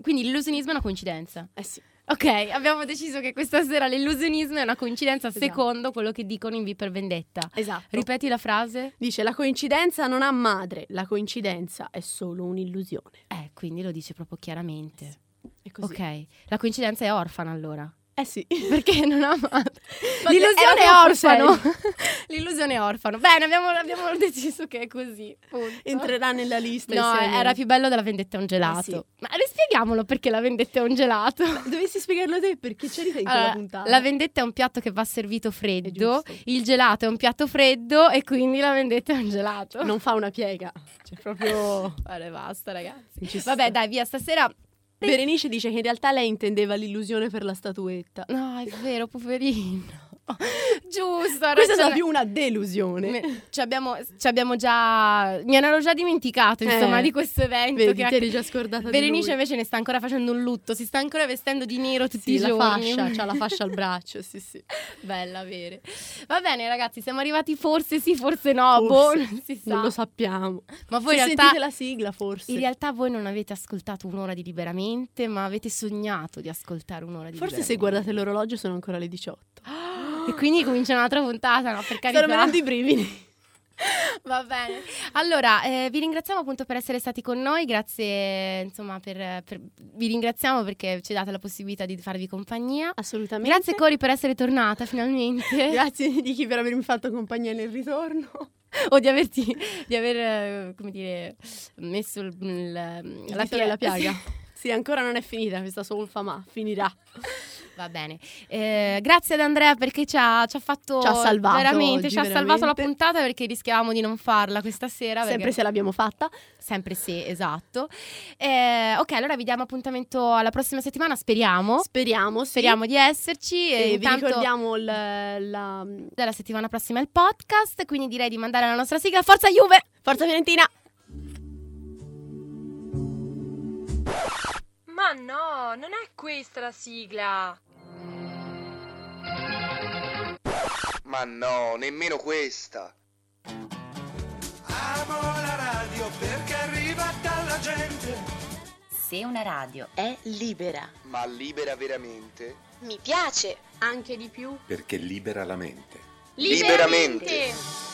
Quindi l'illusionismo è una coincidenza. Eh sì. Ok, abbiamo deciso che questa sera l'illusionismo è una coincidenza Esatto. secondo quello che dicono in V per Vendetta. Esatto. Ripeti la frase? Dice la coincidenza non ha madre, la coincidenza è solo un'illusione. Eh, quindi lo dice proprio chiaramente. È così. Ok, la coincidenza è orfana allora. Eh sì. Perché non ha. Perché L'illusione è orfano. L'illusione è orfano. Bene, abbiamo, abbiamo deciso che è così. punto. Entrerà nella lista. No, era più bello della vendetta è un gelato. Eh sì. Ma rispieghiamolo perché la vendetta è un gelato. Dovessi spiegarlo te perché c'eri in quella Allora, puntata. la vendetta è un piatto che va servito freddo, il gelato è un piatto freddo e quindi la vendetta è un gelato. non fa una piega. Cioè proprio Vale, basta ragazzi. Vabbè, dai, via, stasera... Berenice dice che in realtà lei intendeva l'illusione per la statuetta. No, è vero, poverino. Giusto, ha Questa è stata più una delusione. Me- ci, abbiamo, ci abbiamo già. Mi ero già dimenticato, insomma, Eh, di questo evento. Vedi, che ti eri già scordata Berenice invece ne sta ancora facendo un lutto, si sta ancora vestendo di nero tutti Sì, i la giorni. fascia, c'ha la fascia al braccio, sì sì. Bella avere. Va bene, ragazzi, siamo arrivati forse sì, forse no. Boh, Forse. non si sa. Non lo sappiamo. Ma voi Se in realtà. sentite la sigla forse. In realtà voi non avete ascoltato un'ora di liberamente, ma avete sognato di ascoltare un'ora di Forse se liberamente. guardate l'orologio sono ancora le 18. E quindi comincia un'altra puntata, no? Per carità. Stanno venendo i brividi. Va bene. Allora, eh, vi ringraziamo appunto per essere stati con noi, grazie, insomma, per, per- vi ringraziamo perché ci date la possibilità di farvi compagnia. Assolutamente. Grazie Cori per essere tornata finalmente. Grazie di chi per avermi fatto compagnia nel ritorno. o di averti, di aver, eh, come dire, messo il, il- la, La, pia- la piaga. Sì, ancora non è finita questa solfa, ma finirà. Va bene. Eh, grazie ad Andrea perché ci ha, ci ha fatto Ci ha salvato veramente, oggi, ci ha salvato la veramente. puntata perché rischiavamo di non farla questa sera. Sempre perché- se l'abbiamo fatta. Sempre sì, esatto. Eh, ok, allora vi diamo appuntamento alla prossima settimana, speriamo. Speriamo, sì. Speriamo di esserci. E, E vi intanto ricordiamo il- la... della settimana prossima il podcast, quindi direi di mandare la nostra sigla. Forza Juve! Forza Fiorentina! Ma no, non è questa la sigla. Ma no, nemmeno questa. Amo la radio perché arriva dalla gente. Se una radio è libera, Ma libera veramente? Mi piace. Anche di più. Perché libera la mente. Liberamente. Liberamente.